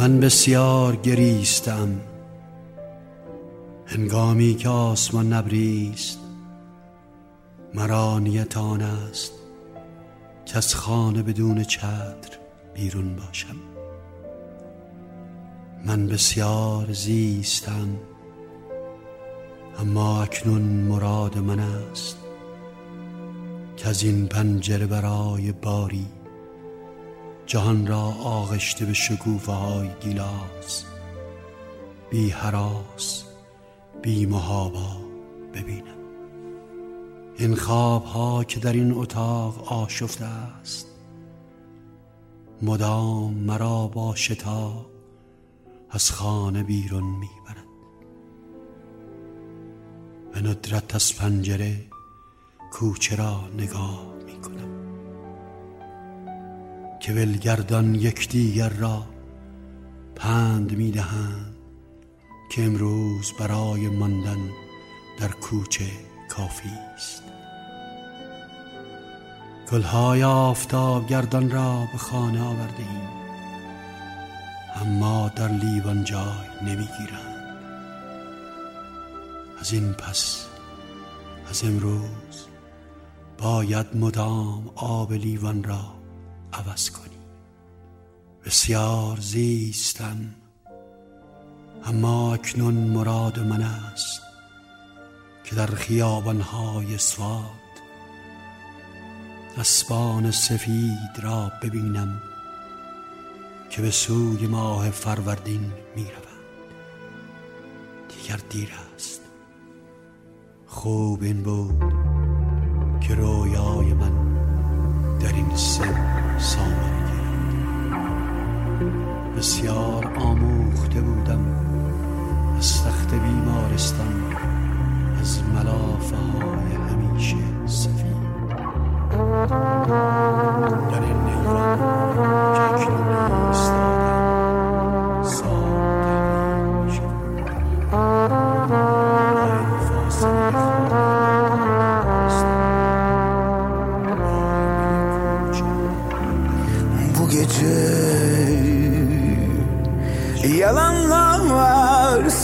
من بسیار گریستم. هنگامی که آسمان نبریست مرا نیت آن است که از خانه بدون چتر بیرون باشم. من بسیار زیستم اما اکنون مراد من است که از این پنجره برای باری جهان را آغشته به شکوفه های گیلاس بی حراس بی محابا ببینم. این خواب ها که در این اتاق آشفته است مدام مرا با شتا از خانه بیرون می‌برد. به ندرت از پنجره کوچه را نگاه که ولگردان یکدیگر را پند می‌دهند که امروز برای ماندن در کوچه کافی است. گلهای آفتاب گردان را به خانه آورده ایم اما در لیوان جای نمی‌گیرند. از این پس از امروز باید مدام آب لیوان را عوض کنی بسیار زیستم اما اکنون مراد من است که در خیابانهای سواد اسبان سفید را ببینم که به سوی ماه فروردین می روند دیگر دیر است خوب این بود که رویای من در این سن سامان گرفت. بسیار آموخته بودم از تخت بیمارستان از ملافه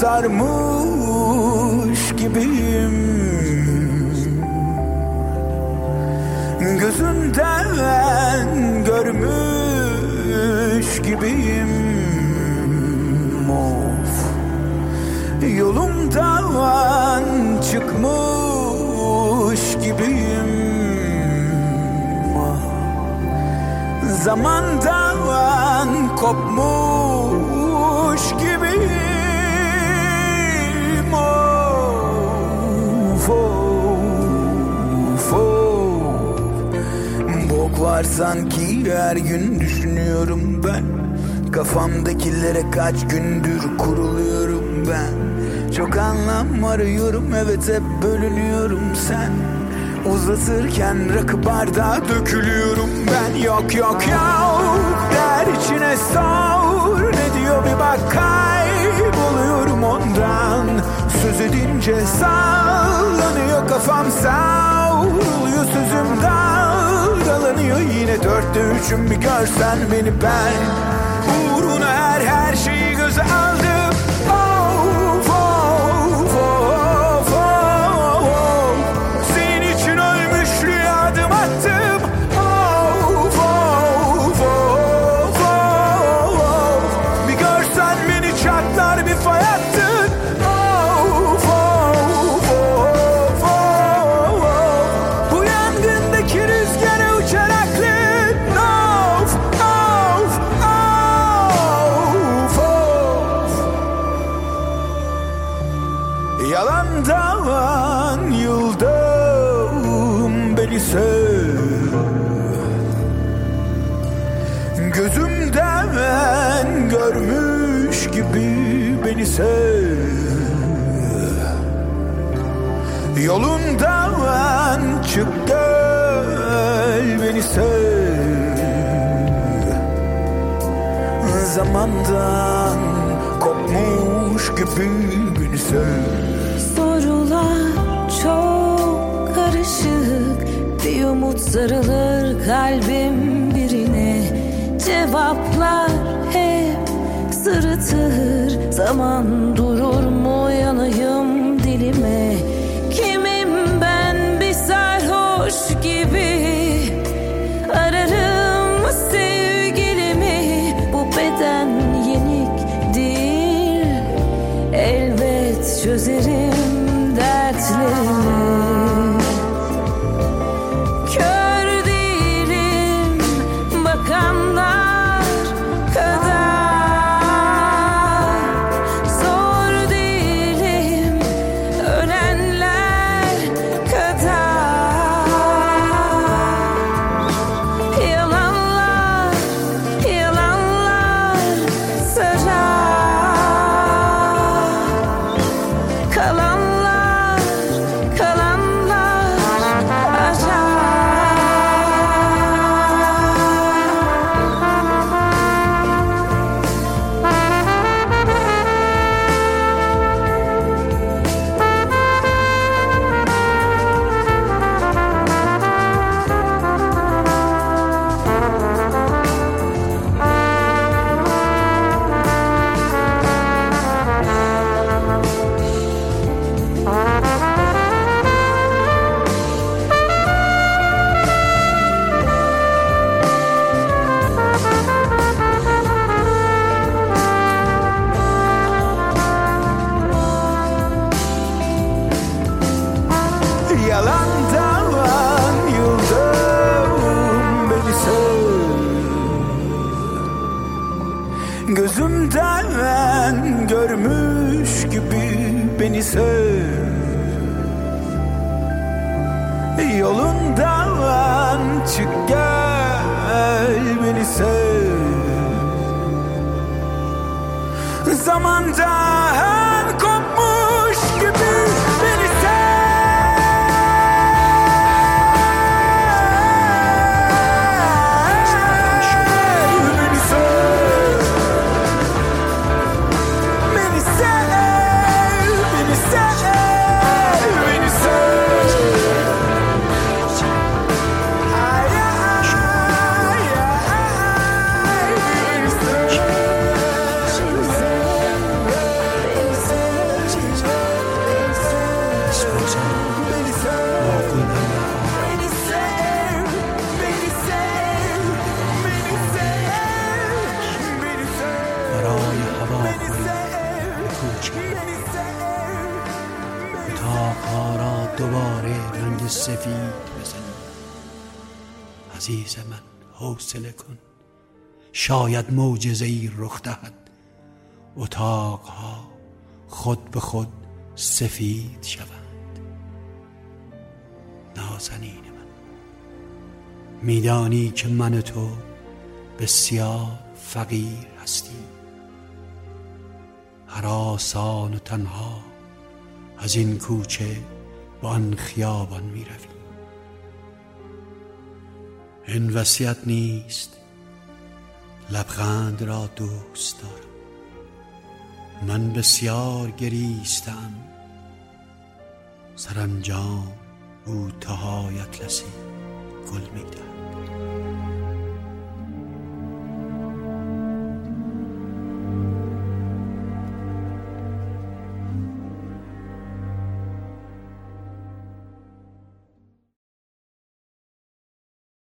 sarmış gibiyim. Gözümden görmüş gibiyim. Yolumdan çıkmış gibiyim. Zamandan kopmuş gibiyim Bok var sanki her gün düşünüyorum ben. Kafamdakilere kaç gündür kuruluyorum ben. Çok anlam arıyorum evet hep bölünüyorum sen. Uzatırken rakı bardağa dökülüyorum ben. Yok yok yok der içine sor Ne diyor bir bak kayboluyorum ondan. Söz edince sallanıyor kafam savruluyor sözüm dalgalanıyor Yine dörtte üçüm bir görsen beni ben. Uğruna her her şeyi göze aldım sev Gözümden görmüş gibi beni sev. Yolundan çık gel beni sev. Zamandan kopmuş gibi beni sev. Sorular çok karışık Bir umut sarılır kalbim birine. Cevaplar hep sırıtır. Zaman durur mu yanayım beni söv Yolundan çık gel beni söv Zamanda her اتاقها را دوباره رنگ سفید بزنی. عزیز من حوصله کن. شاید معجزه ای رخ دهد. اتاقها خود به خود سفید شوند. نازنین من میدانی که من تو بسیار فقیر هستیم. هراسان و تنها از این کوچه با آن خیابان می رویم. این وصیت نیست. لبخند را دوست دارم. من بسیار گریستم. سرانجام او تهایت لسی گل می دهد.